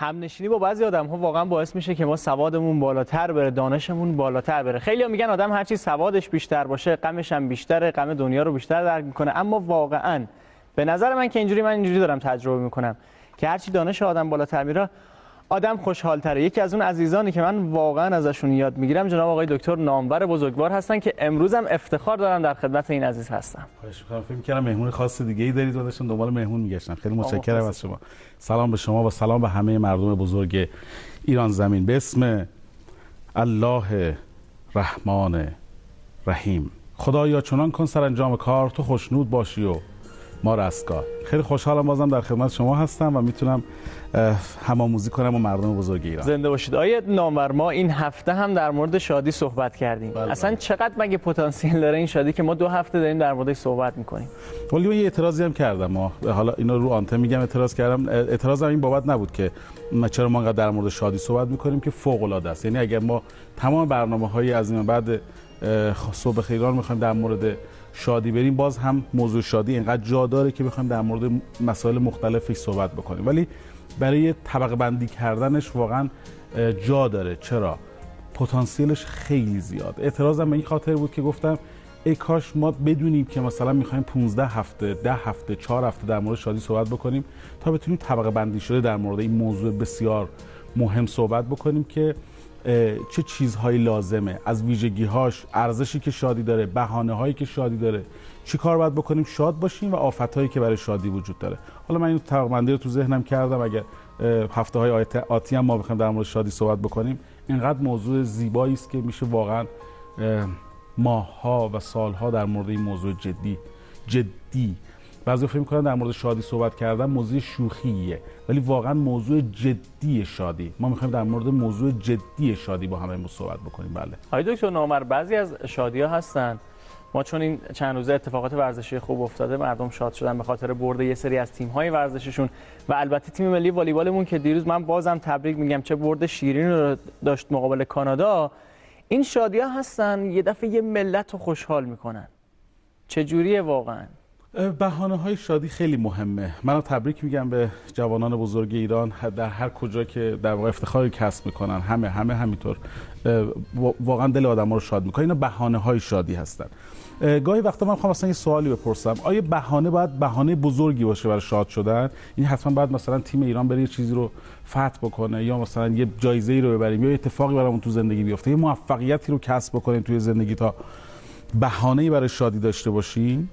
همنشینی با بعضی آدم ها واقعا باعث میشه که ما سوادمون بالاتر بره دانشمون بالاتر بره. خیلی میگن آدم هرچی سوادش بیشتر باشه غمش هم بیشتره غم دنیا رو بیشتر درک می‌کنه. اما واقعا به نظر من که اینجوری من اینجوری دارم تجربه می‌کنم که هرچی دانش آدم بالاتر میره آدم خوشحالتره. یکی از اون عزیزانی که من واقعا ازشون یاد می‌گیرم جناب آقای دکتر نامور بزرگوار هستن که امروز هم افتخار دارم در خدمت این عزیز هستم خواهش می‌کنم. فکر می‌کردم مهمون خاص دیگه ای دارید و داشتم دنبال مهمون میگشتم خیلی متشکرم از شما. سلام به شما و سلام به همه مردم بزرگ ایران زمین. به اسم الله رحمان رحیم خدایا چنان کن سرانجام کار تو خوشنود باشی و ما رستگار خیلی خوشحالم بازم در خدمت شما هستم و می‌تونم همآموزی کنم با مردم بزرگ ایران. زنده باشید. آیه نامور ما این هفته هم در مورد شادی صحبت کردیم. بله اصلا بله. چقدر مگه پتانسیل داره این شادی که ما دو هفته داریم در موردش صحبت می‌کنیم؟ ولی من یه اعتراضی هم کردم. ما حالا اینو رو آنتن میگم اعتراض کردم. اعتراضم این بابت نبود که ما چرا ما انقدر در مورد شادی صحبت می‌کنیم که فوق العاده است. یعنی اگر ما تمام برنامه های از این بعد صبح خیران می‌خوایم در مورد شادی بریم باز هم موضوع شادی اینقدر جا داره که بخوایم در مورد مسائل مختلفی صحبت بکنیم. ولی برای طبقه بندی کردنش واقعا جا داره. چرا؟ پتانسیلش خیلی زیاد. اعتراضم به این خاطر بود که گفتم ای کاش ما بدونیم که مثلا می‌خوایم 15 هفته 10 هفته 4 هفته در مورد شادی صحبت بکنیم تا بتونیم طبقه بندی شده در مورد این موضوع بسیار مهم صحبت بکنیم که چه چیزهایی لازمه؟ از ویژگیهاش ارزشی که شادی داره بهانه هایی که شادی داره. چی کار باید بکنیم؟ شاد باشیم و آفت هایی که برای شادی وجود داره. حالا من این طبقه بندی رو تو ذهنم کردم. اگر هفته های آتی هم ما بخوایم در مورد شادی صحبت بکنیم اینقدر موضوع زیبایی است که میشه واقعا اه، ماهها و سالها در مورد این موضوع جدی جدی بعضی فکر می‌کنن در مورد شادی صحبت کردن موضوع شوخیه ولی واقعا موضوع جدی شادی. ما می‌خوایم در مورد موضوع جدی شادی با هم صحبت بکنیم. بله. آقای دکتر نامور بعضی از شادی ها هستن. ما چون این چند روزه اتفاقات ورزشی خوب افتاده مردم شاد شدن به خاطر برد یه سری از تیم های ورزششون. و البته تیم ملی والیبالمون که دیروز من بازم تبریک میگم چه برد شیرین رو داشت مقابل کانادا. این شادی هستن یه دفعه یه ملت رو خوشحال می‌کنن. چجوریه واقعا؟ بهانه های شادی خیلی مهمه. من تبریک میگم به جوانان بزرگ ایران. در هر کجا که در واقع افتخاری کسب می‌کنن همه همه همینطور. واقعا دل آدم رو شاد می‌کنه. اینا بهانه های شادی هستن. اه، گاهی وقتا من می‌خوام اصلا یه سوالی بپرسم. آیا بهانه باید بهانه بزرگی باشه برای شاد شدن؟ این حتما باید مثلا تیم ایران بره یه چیزی رو فتح بکنه یا مثلا یه جایزه ای رو ببریم یا یه اتفاقی برامون تو زندگی بیفته؟ یه موفقیتی رو کسب بکنیم توی زندگی تا بهانه‌ای برای شادی داشته باشیم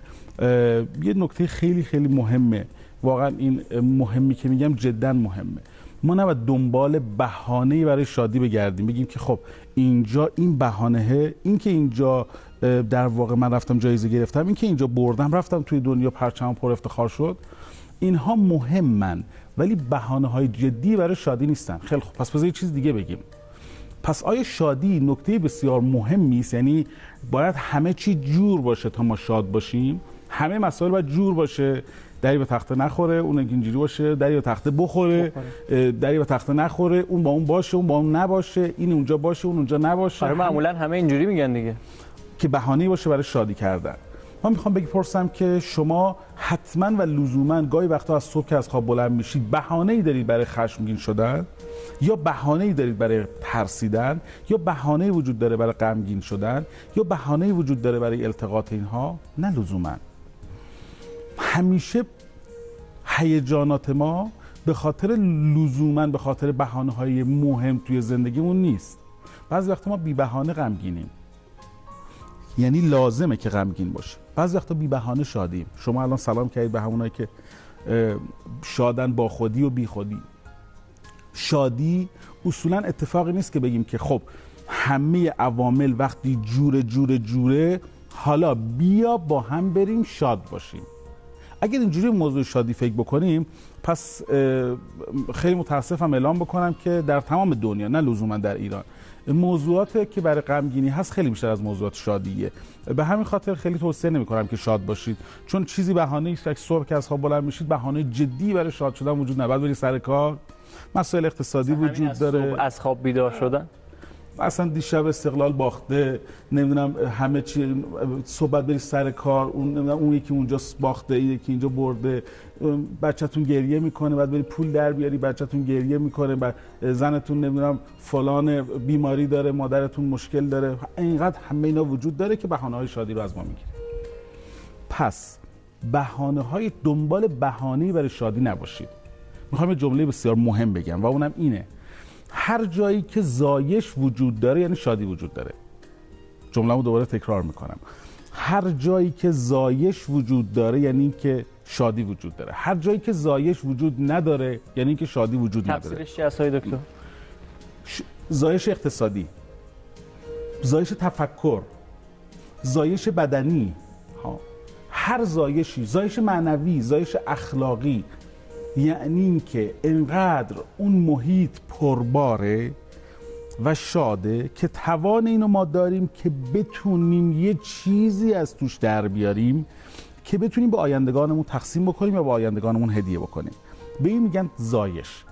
یه نکته خیلی خیلی مهمه. واقعا این مهمی که میگم جدا مهمه. ما نباید دنبال بهانه‌ای برای شادی بگردیم. بگیم که خب اینجا این بهانه این که اینجا در واقع من رفتم جایزه گرفتم این که اینجا بردم رفتم توی دنیا پرچم پر افتخار شد. اینها مهمن ولی بهانه های جدی برای شادی نیستن. خیلی خوب. پس بذار یه چیز دیگه بگیم. پس آیا شادی نکته بسیار مهمی است؟ یعنی باید همه چی جور باشه تا ما شاد باشیم؟ همه مسائل باید جور باشه. دری به تخته نخوره اون اینجوری باشه. دری به تخته بخوره. دری به تخته نخوره. اون با اون باشه اون با اون نباشه. این اونجا باشه اون اونجا نباشه. آره معمولا همه اینجوری میگن دیگه. که بهانه‌ای باشه برای شادی کردن. من می‌خوام بگی پرسم که شما حتما و لزوما گاهی وقتا از صبح که از خواب بلند میشید بهانه‌ای دارید برای خشمگین شدن؟ یا بهانه‌ای دارید برای ترسیدن؟ یا بهانه‌ای وجود داره برای غمگین شدن؟ یا بهانه‌ای وجود داره برای التقاط اینها؟ نه لزوما. همیشه هیجانات ما به خاطر لزوما به خاطر بهانه های مهم توی زندگیمون نیست. بعضی وقتا ما بی بهانه غمگینیم. یعنی لازمه که غمگین باشه بعضی وقتا بی بهانه شادیم. شما الان سلام کردید به همونایی که شادن با خودی و بی خودی. شادی اصولا اتفاقی نیست که بگیم که خب همه عوامل وقتی جور جور جوره حالا بیا با هم بریم شاد باشیم. اگر اینجوری موضوع شادی فکر بکنیم پس خیلی متاسفم اعلام بکنم که در تمام دنیا نه لزوما در ایران موضوعات که برای غمگینی هست خیلی بیشتر از موضوعات شادیه. به همین خاطر خیلی توصیه نمی کنم که شاد باشید. چون چیزی بهانه است که صبح که از خواب بلند میشید بهانه جدی برای شاد شدن وجود نداره. بعد سر کار. مسائل اقتصادی وجود داره. از خواب بیدار شدن؟ اصلا دیشب استقلال باخته نمی‌دونم همه چی صحبت بری سر کار اون نمی‌دونم اون یکی اونجا باخته یکی اینجا برده. بچهتون گریه می‌کنه بعد بری پول در بیاری بچهتون گریه می‌کنه بعد زنتون نمی‌دونم فلان بیماری داره مادرتون مشکل داره. اینقدر همه اینا وجود داره که بهانه های شادی رو از ما می‌گیره. پس بهانه های دنبال بهانه‌ای برای شادی نباشید. می‌خوام جمله بسیار مهم بگم و اونم اینه. هر جایی که زایش وجود داره یعنی شادی وجود داره. جمله دوباره تکرار می‌کنم. هر جایی که زایش وجود داره یعنی که شادی وجود داره. هر جایی که زایش وجود نداره یعنی که شادی وجود نداره. تفسیرش چی هست دکتر؟ ش... زایش اقتصادی. زایش تفکر. زایش بدنی. ها. هر زایشی. زایش معنوی زایش اخلاقی. یعنی اینکه انقدر اون محیط پرباره و شاده که توان اینو ما داریم که بتونیم یه چیزی از توش در بیاریم که بتونیم به آیندگانمون تقسیم بکنیم یا به آیندگانمون هدیه بکنیم. به این میگن زایش.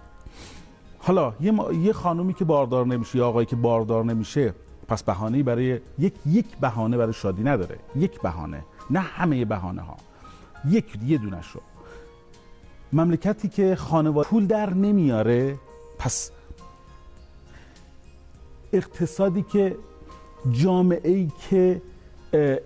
حالا یه, ما... یه خانومی که باردار نمیشه یا آقایی که باردار نمیشه پس بهانه‌ای برای یک یک بهانه برای شادی نداره. یک بهانه. نه همه بهانه ها یک یه دونه شو مملکتی که خانواده پول در نمیاره. پس اقتصادی که جامعه ای که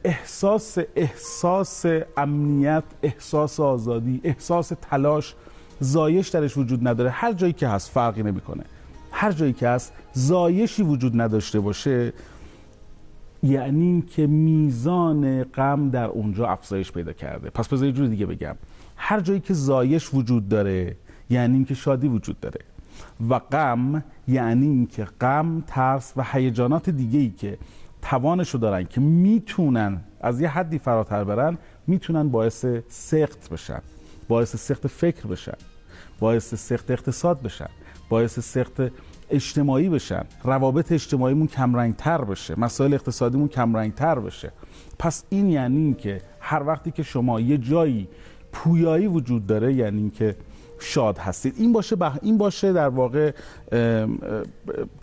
احساس احساس امنیت احساس آزادی احساس تلاش زایش درش وجود نداره. هر جایی که هست فرقی نمی‌کنه. هر جایی که هست زایشی وجود نداشته باشه یعنی که میزان غم در اونجا افزایش پیدا کرده. پس بذار یه جور دیگه بگم. هر جایی که زایش وجود داره یعنی اینکه شادی وجود داره. و غم یعنی اینکه غم ترس و هیجانات دیگه ای که توانشو دارن که می‌تونن از یه حدی فراتر برن می‌تونن باعث سخت بشن باعث سخت فکر بشن باعث سخت اقتصاد بشن باعث سخت اجتماعی بشن. روابط اجتماعیمون کمرنگتر بشه مسائل اقتصادیمون کمرنگتر بشه. پس این یعنی این که هر وقتی که شما یه جایی پویایی وجود داره یعنی اینکه شاد هستید. این باشه بح... این باشه در واقع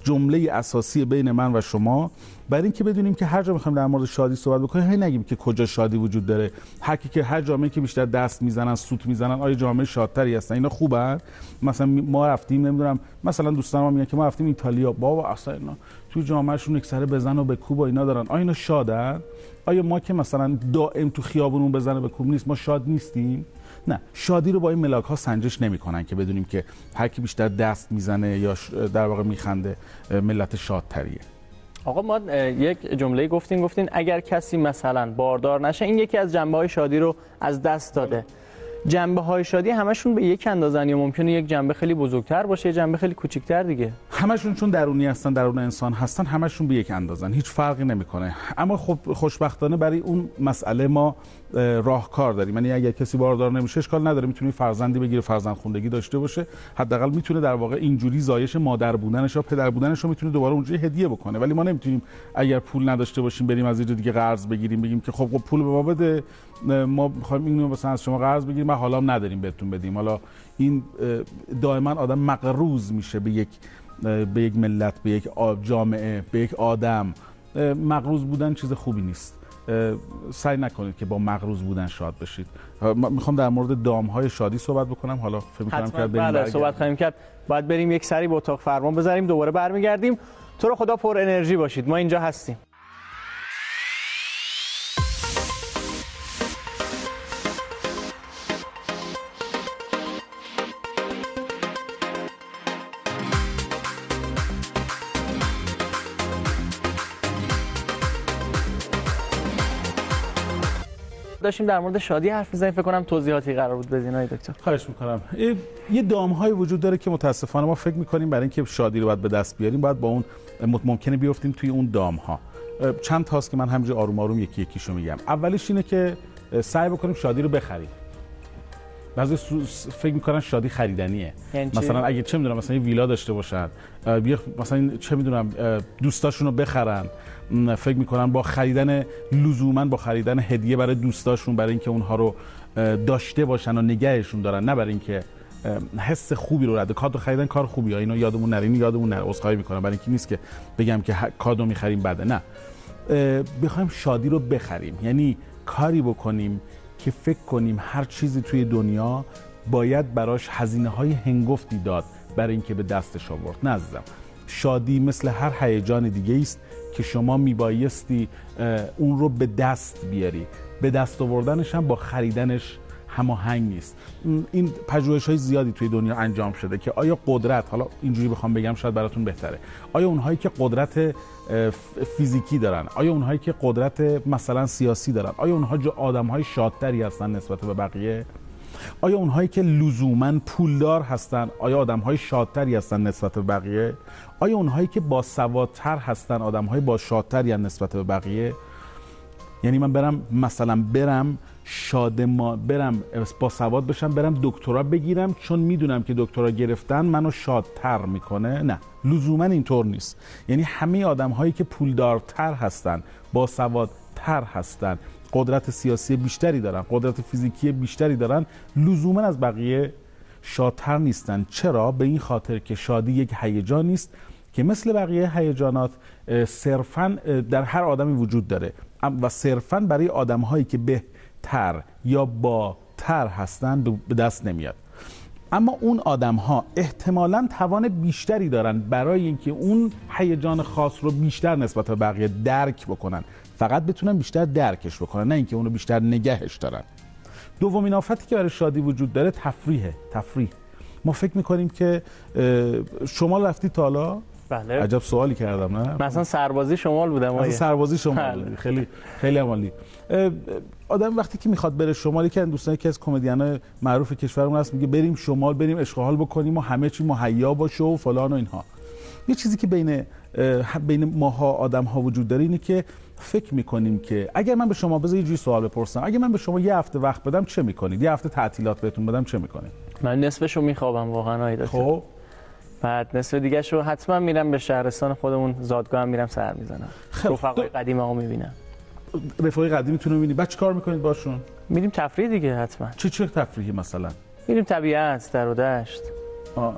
جمله اساسی بین من و شما. برای اینکه بدونیم که هر جا می‌خوایم در مورد شادی صحبت بکنیم هی نگیم که کجا شادی وجود داره. هر که هر جامعه که بیشتر دست می‌زنن سوت می‌زنن آیا جامعه شادتری هستن؟ اینا خوبن؟ مثلا ما رفتیم نمی‌دونم مثلا دوستان ما میگن که ما رفتیم ایتالیا. بابا اصلا اینا تو جامعهشون یک سر بزن و به کوب و اینا دارن. آیا اینا شادن؟ آیا ما که مثلا دائم تو خیابونون بزنه به کوب نیست ما شاد نیستیم؟ نه. شادی رو با این ملاک ها سنجش نمی‌کنن که بدونیم که هر کی بیشتر دست می‌زنه یا در واقع میخنده ملت شادتریه. آقا ما یک جمله گفتین گفتین اگر کسی مثلا باردار نشه این یکی از جنبه های شادی رو از دست داده. جنبه های شادی همشون به یک اندازن یا ممکنه یک جنبه خیلی بزرگتر باشه یه جنبه خیلی کوچیکتر دیگه. همشون چون درونی هستن درون انسان هستن همشون به یک اندازن هیچ فرقی نمی‌کنه. اما خب خوشبختانه برای اون مسئله ما راهکار داریم. یعنی اگر کسی باردار نمیشه اشکال نداره می‌تونه فرزندی بگیره فرزند خوندگی داشته باشه. حداقل می‌تونه در واقع اینجوری زایش مادر بودنش یا پدر بودنش رو می‌تونه دوباره اونجوری هدیه بکنه. ولی ما نمی‌تونیم اگر پول نداشته باشیم بریم از یه دیگه قرض بگیریم بگیم که خب, خب پول به ما بده. ما می‌خوایم اینو مثلا از شما قرض بگیریم و حالا نداریم بهتون بدیم. حالا این دائما آدم مقروض میشه به یک به یک ملت به یک جامعه به یک آدم. مقروض بودن چیز خوبی نیست. سعی نکنید که با مغروز بودن شاد بشید. می‌خوام در مورد دام های شادی صحبت بکنم. حالا فکر می‌کنم که بله صحبت خواهیم کرد. باید بریم یک سری به اتاق فرمان بذاریم دوباره برمیگردیم. تو رو خدا پر انرژی باشید. ما اینجا هستیم. داشتیم در مورد شادی حرف می‌زنیم. فکر کنم توضیحاتی قرار بود بدین دکتر. خواهش می‌کنم. یه دام های وجود داره که متاسفانه ما فکر می‌کنیم برای اینکه شادی رو باید به دست بیاریم باید با اون ممکنه بیفتیم توی اون دام ها چند تاست که من همینجوری آروم آروم یکی یکیشو میگم. اولیش اینه که سعی بکنیم شادی رو بخریم. بعضی فکر می‌کنن شادی خریدنیه. یعنی مثلا اگه چه می‌دونم مثلا یه ویلا داشته باشن مثلا چه می‌دونم دوستاشون رو بخرن فکر می‌کنن با خریدن لزوما با خریدن هدیه برای دوستاشون برای اینکه اونها رو داشته باشن و نگهشون دارن نه برای اینکه حس خوبی رو رد کادو خریدن کار خوبی ها اینو یادمون نره اینو یادمون نره عذرخواهی می‌کنم. برای اینکه نیست که بگم که کادو می‌خریم بده نه. بخوایم شادی رو بخریم. یعنی کاری بکنیم که فکر کنیم هر چیزی توی دنیا باید براش هزینه های هنگفتی داد برای اینکه به دستش آورد. نه شادی مثل هر هیجان دیگه است که شما میبایستی اون رو به دست بیاری. به دست آوردنش هم با خریدنش هماهنگ نیست. این پژوهش های زیادی توی دنیا انجام شده که آیا قدرت حالا اینجوری بخوام بگم شاید براتون بهتره آیا اونهایی که قدرت فیزیکی دارن آیا اونهایی که قدرت مثلا سیاسی دارن آیا اونها آدم های شادتری هستن نسبت به بقیه؟ آیا اونهایی که لزوما پولدار هستن آیا آدم های شادتری هستن نسبت به بقیه؟ آیا اونهایی که با سوادتر هستن آدم های با شادتری نسبت به بقیه؟ یعنی من برم مثلا برم شاد ما برم با سواد بشم برم دکترا بگیرم چون می‌دونم که دکترا گرفتن منو شادتر می‌کنه. نه لزوما اینطور نیست. یعنی همه آدم هایی که پولدارتر هستن با سوادتر هستن قدرت سیاسی بیشتری دارن قدرت فیزیکی بیشتری دارن لزوما از بقیه شادتر نیستن. چرا؟ به این خاطر که شادی یک هیجان نیست که مثل بقیه هیجانات صرفا در هر آدمی وجود داره. و صرفا برای آدم هایی که بهتر یا با تر هستن به دست نمیاد. اما اون آدم ها احتمالا توان بیشتری دارن برای اینکه اون هیجان خاص رو بیشتر نسبت به بقیه درک بکنن. فقط بتونن بیشتر درکش بکنن نه اینکه اونو بیشتر نگهش دارن. دومین آفتی که برای شادی وجود داره تفریحه. تفریح. ما فکر می‌کنیم که شما رفتی تا حالا؟ بله. عجب سوالی کردم نه؟ مثلا سربازی شمال بودم. مثلا سربازی شمال. بله. خیلی خیلی عالی. آدم وقتی که می‌خواد بره شمال که دوستان که از کمدین معروف کشورمون هست میگه بریم شمال بریم اشغال بکنیم و همه چی مهیا باشه و فلان و اینها. یه چیزی که بین بین ماها آدم ها وجود داره اینه که فکر می‌کنیم که اگر من به شما بذار یه سوال بپرسم. اگر من به شما یه هفته وقت بدم چه می‌کنید؟ یه هفته تعطیلات بهتون بدم چه می‌کنید؟ من نصفشو میخوابم واقعا آیدا خب. بعد نصف دیگه شو حتما میرم به شهرستان خودمون زادگاه هم میرم سر می‌زنم. خب. رفقای قدیم ها می‌بینم. رفقای قدیمیتون رو می‌بینید بعد چه کار می‌کنید باشون؟ میریم تفریح دیگه حتما. چه چه تفریحی مثلا؟ میریم طبیعت در و دشت.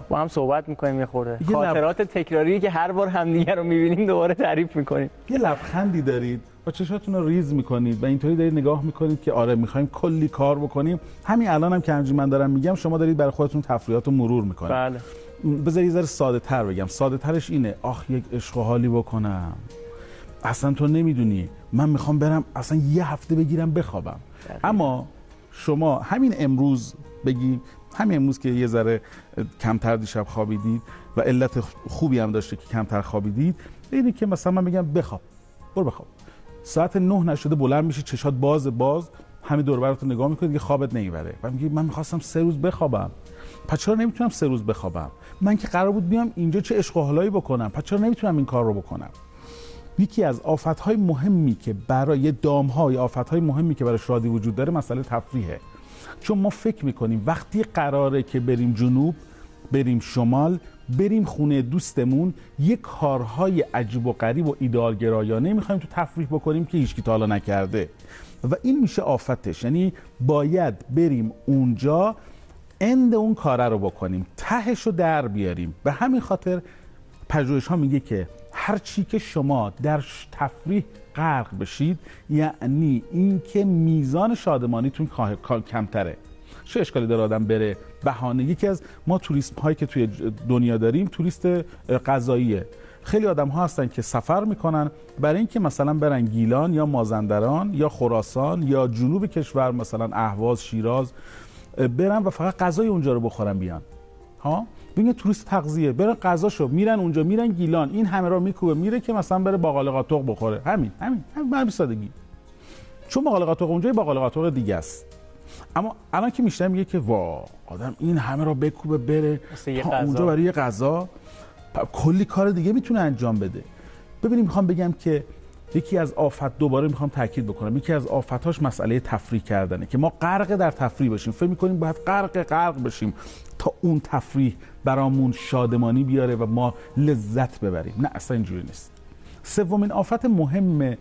با هم صحبت می‌کنیم یه خورده. خاطرات تکراری که هر بار همدیگه رو می‌بینیم دوباره تعریف می‌کنیم. یه لبخندی دارید. با چشاتون رو ریز می‌کنید و اینطوری دارید نگاه می‌کنید که آره می‌خوایم کلی کار بکنیم. همین الان هم که من دارم میگم شما دارید برای خودتون تفریحات رو مرور می‌کنید. بله. بذار یه ذره ساده تر بگم. ساده ترش اینه. آخ یک عشق و حالی بکنم. اصلا تو نمی‌دونی. من می‌خوام برم اصلا یه هفته بگیرم بخوابم. اما شما همین امروز بگی همین امروز که یه ذره کمتر دیشب خوابیدید و علت خوبی هم داشته که کمتر خوابیدید اینه که مثلا من بگم بخواب. برو بخواب. ساعت نه نشده بلند میشی چشات باز باز همین دور براتو نگاه می‌کنید که خوابت نمی‌بره. و میگی من می‌خواستم سه روز بخوابم. پس چرا نمی‌تونم سه روز بخوابم؟ من که قرار بود بیام اینجا چه عشق و حالایی بکنم؟ پس چرا نمی‌تونم این کار رو بکنم؟ یکی از آفتهای مهمی که برای دامها یا آفتهای مهمی که برای شادی وجود داره مسئله تفریحه. چون ما فکر می‌کنیم وقتی قراره که بریم جنوب بریم شمال بریم خونه دوستمون یه کارهای عجیب و غریب و ایدالگرایانه می‌خوایم تو تفریح بکنیم که هیچکی تا حالا نکرده. و این میشه آفتش. یعنی باید بریم اونجا اند اون کاره رو بکنیم تهش رو در بیاریم. به همین خاطر پژوهش ها میگه که هر چی که شما در تفریح غرق بشید یعنی اینکه میزان شادمانیتون کمتره. چه اشکالی داره آدم بره؟ بهانه. یکی از ما توریسم هایی که توی دنیا داریم توریست غذاییه. خیلی آدم ها هستن که سفر می‌کنن برای اینکه مثلا برن گیلان یا مازندران یا خراسان یا جنوب کشور مثلا اهواز شیراز برن و فقط غذای اونجا رو بخورن بیان. ها؟ ببین توریست تغذیه. برن غذاشو میرن اونجا میرن گیلان. این همه را میکوبه میره که مثلا بره باقاله قاطق بخوره. همین همین همین. سادگی چون باقاله قاطق اونجا باقاله قاطق دیگه است. اما الان که میشنم میگه که وا آدم این همه را بکوبه بره. تا اونجا برای یه غذا. کلی کار دیگه می‌تونه انجام بده. ببینیم می‌خوام بگم که یکی از آفت دوباره می‌خوام تاکید بکنم. یکی از آفتاش مسئله تفریح کردنه که ما غرق در تفریح بشیم فکر می‌کنیم باید غرق غرق بشیم تا اون تفریح برامون شادمانی بیاره و ما لذت ببریم. نه اصلا اینجوری نیست. سومین آفت مهم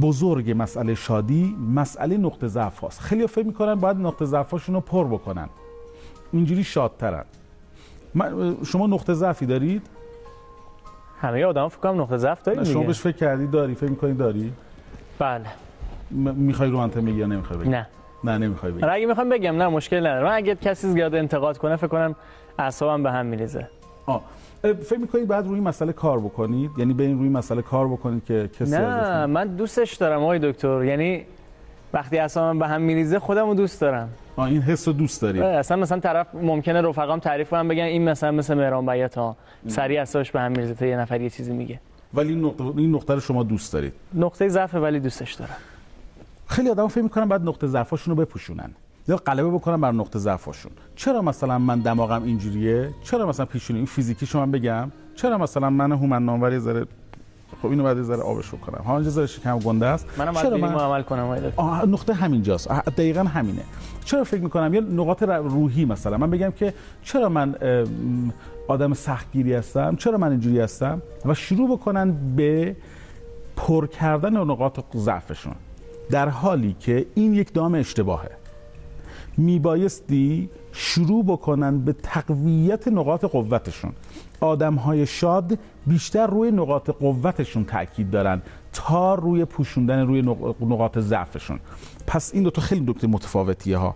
بزرگ مسئله شادی مسئله نقطه ضعف هاست. خیلی فکر می‌کنن باید نقطه ضعفاشون رو پر بکنن. اینجوری شادترن. شما نقطه ضعفی دارید؟ همه آدم فکر کنم نقطه ضعف داریم شما بهش فکر کردی داری؟ فکر می‌کنی داری؟ بله. م- می‌خوای رو آنتن بگی یا نمی‌خوای بگی؟ نه. نه نمی‌خوای بگی. آره اگه می‌خوام بگم نه مشکل نداره. من اگه کسی زیاد انتقاد کنه فکر کنم اعصابم به هم میریزه. آه. اه، فکر می‌کنید بعد روی مسئله کار بکنید؟ یعنی برین روی مسئله کار بکنید که کسی نه من دوستش دارم آقای دکتر. یعنی وقتی اعصابم به هم میریزه خودم رو دوست دارم. آه این حس رو دوست دارید اصلا مثلا طرف ممکنه رفقام تعریف کنم بگن این مثلا مثل مهران بیات ها سریع اعصابش به هم میریزه تا یه نفر یه چیزی میگه. ولی این نقطه, این نقطه رو شما دوست دارید؟ نقطه ضعف ولی دوستش دارم. خیلی آدم فکر می‌کنن بعد نقطه ضعفاشون رو بپوشونن. یا غلبه بکنن بر نقطه ضعفاشون. چرا مثلا من دماغم اینجوریه؟ چرا مثلا پیشونی این فیزیکی شما بگم؟ چرا مثلا من هومن ناموری ذره خب اینو بعد ذره آبش بکنم ها اینجا ذره شکم گنده است. منم چرا و عمل کنم آه، نقطه همینجاست دقیقا همینه. چرا فکر می‌کنم؟ یه نقاط روحی مثلا. من بگم که چرا من آدم سختگیری هستم؟ چرا من اینجوری هستم؟ و شروع بکنن به پر کردن نقاط ضعفشون. در حالی که این یک دام اشتباهه. میبایستی شروع بکنن به تقویت نقاط قوتشون. آدم های شاد بیشتر روی نقاط قوتشون تاکید دارن تا روی پوشوندن روی نق- نقاط ضعفشون. پس این دو تا خیلی نکته متفاوتیه ها.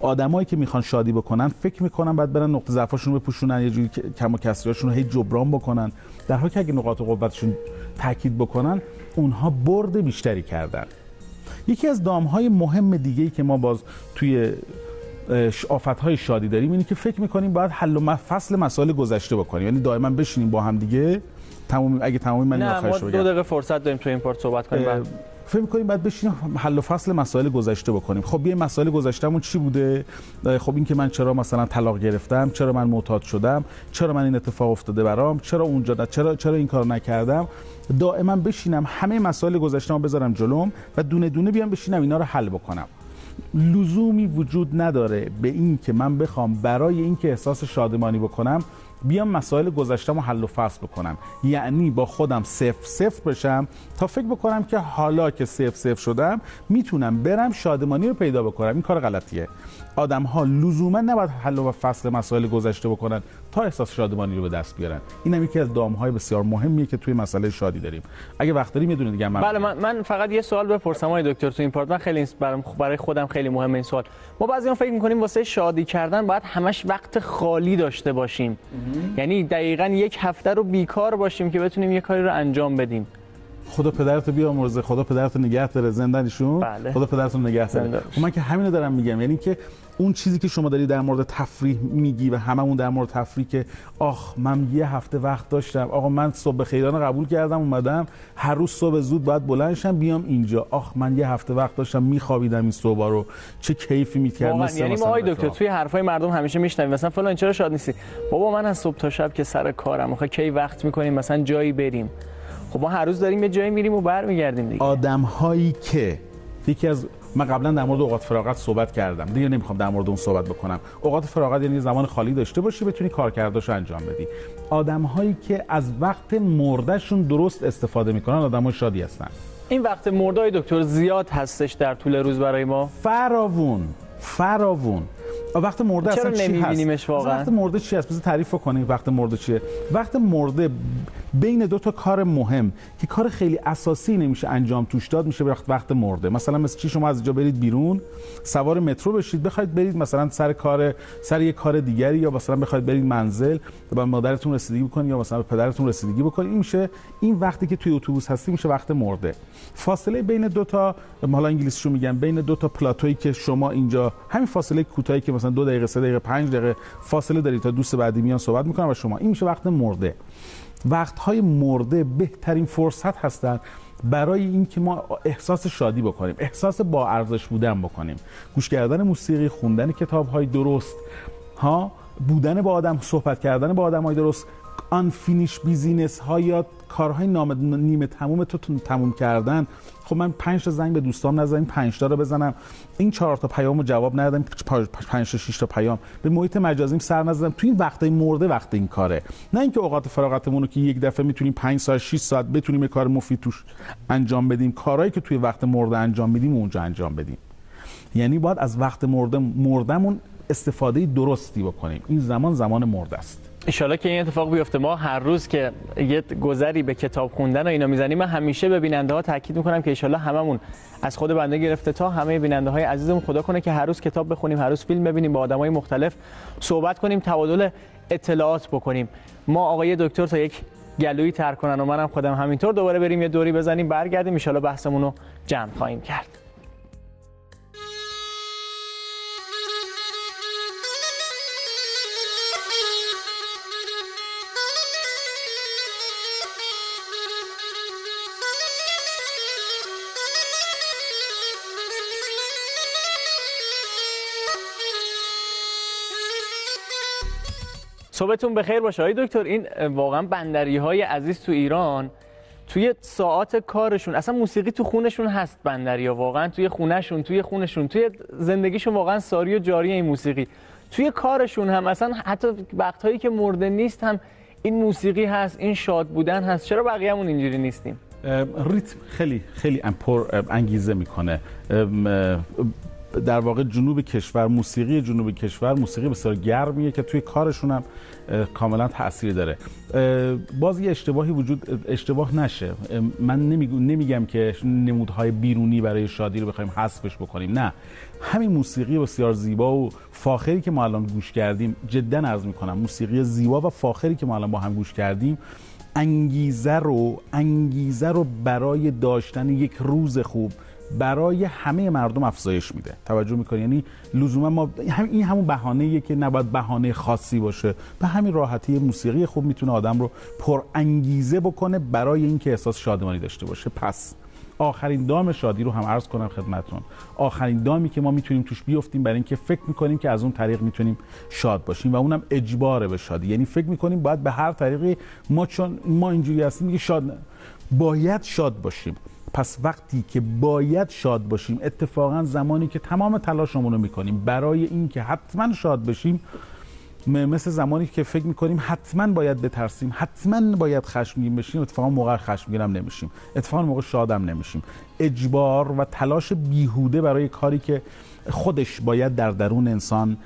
آدمایی که می‌خوان شادی بکنن فکر می‌کنن بعد برن نقطه ضعفشون رو بپوشونن یه جوری کم و کسریاشون رو هی جبران بکنن. در حالی که اگه نقاط قوتشون تاکید بکنن اونها برد بیشتری کردن. یکی از دامهای مهم دیگه ای که ما باز توی آفت های شادی داریم اینه که فکر می‌کنیم باید حل و فصل مسائل گذشته بکنیم. یعنی دائما بشینیم با هم دیگه. تمام اگه تمامی من نه ما دو دقیقه فرصت داریم تو این پارت صحبت کنیم بعد. فکر می‌کنیم بعد بشینیم حل و فصل مسائل گذشته بکنیم. خب یه مسائل گذشتهمون چی بوده؟ خب این که من چرا مثلا طلاق گرفتم؟ چرا من معتاد شدم؟ چرا من این اتفاق افتاده برام؟ چرا اونجا نه؟ چرا چرا این کار نکردم؟ دائما بشینم همه مسائل گذشته‌مو بذارم جلوم و دونه دونه بیام بشینم اینا رو حل بکنم. لزومی وجود نداره به این که من بخوام برای اینکه احساس شادمانی بکنم بیام مسائل گذشتم رو حل و فصل بکنم. یعنی با خودم صفر صفر بشم تا فکر بکنم که حالا که صفر صفر شدم می‌تونم برم شادمانی رو پیدا بکنم. این کار غلطیه. آدم ها لزوما نباید حل و فصل مسائل گذشته بکنن تا احساس شادمانی رو به دست بیارن. این هم یکی از دام های بسیار مهمیه که توی مسئله شادی داریم. اگه وقت داریم یه دونه دیگه من بله من, من فقط یه سوال بپرسم آقای دکتر تو این پارت. من خیلی برام برای خودم خیلی مهمه این سوال. ما بعضیان فکر می‌کنیم واسه شادی کردن باید همش وقت خالی داشته باشیم. یعنی دقیقا یک هفته رو بیکار باشیم که بتونیم یه کاری رو انجام بدیم. خدا پدرتو بیامرزه خدا پدرتو نگه داره زندانشون. بله. خدا پدرتو نگه داره. خب من که همینو دارم میگم یعنی که اون چیزی که شما داری در مورد تفریح میگی و هممون در مورد تفریح که آخ من یه هفته وقت داشتم آقا من صبح خیرانه قبول کردم اومدم. هر روز صبح زود باید بلند شم بیام اینجا. آخ من یه هفته وقت داشتم میخوابیدم این صبح رو. چه کیفی می‌کرد واقعا. یعنی ما آقای دکتر. توی حرفای مردم همیشه میشنویم. مثلا فلان چرا شاد نیستی؟ بابا من از صبح تا شب که سر کارم آخه کی وقت می‌کنیم؟ مثلا جایی بریم. خب ما هر روز داریم یه جایی میریم و برمیگردیم دیگه. آدم هایی که یکی از من قبلا در مورد اوقات فراغت صحبت کردم. دیگه نمی‌خوام در مورد اون صحبت بکنم. اوقات فراغت یعنی زمان خالی داشته باشی بتونی کارکرداشو انجام بدی. آدم هایی که از وقت مردهشون درست استفاده می‌کنن آدم های شادی هستن. این وقت مردای دکتر زیاد هستش در طول روز برای ما. فراوون فراوون. وقت مرده چرا اصلا چی هست؟ واقعا؟ وقت مرده چی هست؟ بذار تعریف کنیم وقت مرده چیه؟ وقت مرده بین دو تا کار مهم که کار خیلی اساسی نمیشه انجام توش داد میشه وقت وقت مرده. مثلا مثل چی شما از اینجا برید بیرون سوار مترو بشید بخواید برید مثلا سر کار سر یه کار دیگری یا مثلا بخواید برید منزل به مادرتون رسیدگی بکنید یا مثلا به پدرتون رسیدگی بکنید این میشه این وقتی که توی اتوبوس هستی میشه وقت مرده. فاصله بین دو تا حالا انگلیسیشو میگم بین دو تا پلاتویی که شما اینجا همین فاصله کوتاهی که مثلا دو دقیقه سه دقیقه پنج دقیقه فاصله دارید تا دوست بعدی میان صحبت می‌کنن و شما این میشه وقت مرده. وقتهای مرده بهترین فرصت هستن برای اینکه ما احساس شادی بکنیم احساس با ارزش بودن بکنیم. گوش کردن موسیقی خوندن کتاب های درست ها بودن با آدم صحبت کردن با آدم های درست unfinished business ها یا کارهای نام نیمه تموم تو تموم کردن خب من پنج تا زنگ به دوستام نزدم پنج تا رو بزنم. این چهار تا پیامو جواب ندادم پنج تا شش تا پیام. به محیط مجازیم سر نزدم. تو این وقتای مرده وقت این کاره. نه اینکه اوقات فراغتمون رو که یک دفعه می‌تونیم 5 ساعت 6 ساعت بتونیم کار مفید توش انجام بدیم. کارهایی که توی وقت مرده انجام میدیم اونجا انجام بدیم. یعنی باید از وقت مرده مردمون استفاده درستی بکنیم. این زمان زمان مرد است. ایشالا که این اتفاق بیفته. ما هر روز که یه گذری به کتاب خوندن و اینا می‌زنیم من همیشه به بیننده ها تاکید می‌کنم که ایشالا هممون از خود بنده گرفته تا همه بیننده های عزیزمون. خدا کنه که هر روز کتاب بخونیم هر روز فیلم ببینیم با آدمای مختلف صحبت کنیم تبادل اطلاعات بکنیم. ما آقای دکتر تا یک گلویی تر کنن و منم خودم همینطور. دوباره بریم یه دوری بزنیم برگردیم. ان بحثمون رو جمع خواهیم کرد. صبحتون بخیر باشه. های دکتر این واقعا بندری های عزیز تو ایران توی ساعات کارشون اصلا موسیقی تو خونشون هست بندری ها واقعا توی خونشون توی خونشون توی زندگیشون واقعا ساری و جاری این موسیقی. توی کارشون هم اصلا حتی وقتهایی که مرده نیست هم این موسیقی هست این شاد بودن هست. چرا بقیه‌مون اینجوری نیستیم؟ ریتم خیلی خیلی انگیزه می‌کنه. در واقع جنوب کشور موسیقی جنوب کشور موسیقی بسیار گرمیه که توی کارشون هم کاملا تاثیر داره. باز یه اشتباهی وجود اشتباه نشه. من نمیگم که نمودهای بیرونی برای شادی رو بخوایم حذفش بکنیم. نه. همین موسیقی بسیار زیبا و فاخری که ما الان گوش کردیم جدا عرض می‌کنم. موسیقی زیبا و فاخری که ما الان با هم گوش کردیم انگیزه رو انگیزه رو برای داشتن یک روز خوب برای همه مردم افزایش میده. توجه می‌کنی؟ یعنی لزوما ما این همون بهانه که نباید بهانه خاصی باشه. به همین راحتی موسیقی خوب می‌تونه آدم رو پر انگیزه بکنه برای اینکه احساس شادمانی داشته باشه. پس آخرین دام شادی رو هم عرض کنم خدمتتون. آخرین دامی که ما می‌تونیم توش بیفتیم برای اینکه فکر می‌کنیم که از اون طریق می‌تونیم شاد باشیم و اونم اجبار به شادی. یعنی فکر می‌کنیم باید به هر طریقی ما چون ما اینجوری هستیم میگه شاد باید شاد باشیم. پس وقتی که باید شاد باشیم اتفاقا زمانی که تمام تلاشمون رو می‌کنیم برای اینکه حتما شاد بشیم مثل زمانی که فکر می‌کنیم حتما باید بترسیم حتما باید خشمگین بشیم اتفاقا موقع خشمگین هم نمیشیم اتفاقا موقع شادم نمیشیم. اجبار و تلاش بیهوده برای کاری که خودش باید در درون انسان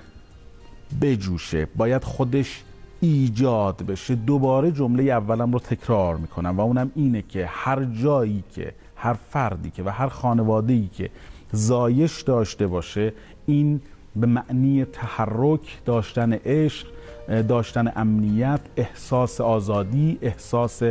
بجوشه باید خودش ایجاد بشه. دوباره جمله اولم رو تکرار می‌کنم و اونم اینه که هر جایی که هر فردی که و هر خانواده ای که زایش داشته باشه این به معنی تحرک داشتن عشق داشتن امنیت احساس آزادی احساس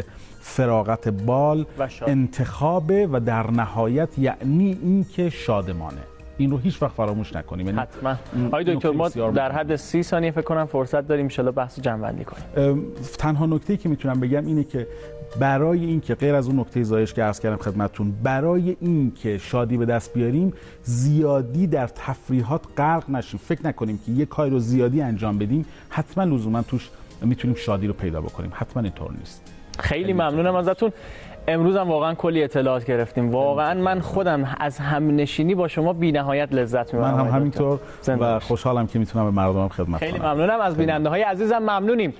فراغت بال انتخابه و در نهایت یعنی اینکه شادمانه. این رو هیچ وقت فراموش نکنیم. یعنی حتما. آقای دکتر ما در حد سی ثانیه فکر کنم فرصت داریم ان بحث جمع کنیم. تنها نکته که می‌تونم بگم اینه که برای اینکه غیر از اون نکته زایش که عرض کردم خدمتتون برای اینکه شادی به دست بیاریم زیادی در تفریحات غرق نشیم. فکر نکنیم که یه کاری رو زیادی انجام بدیم حتما لزوما توش می‌تونیم شادی رو پیدا بکنیم. حتما اینطور نیست. خیلی ممنونم ازتون. امروز هم واقعا کلی اطلاعات گرفتیم. واقعا من خودم از هم نشینی با شما بی نهایت لذت می‌برم. من هم همینطور و خوشحالم که می‌تونم به مردمم خدمت خیلی ممنونم. از بیننده های عزیزم ممنونیم.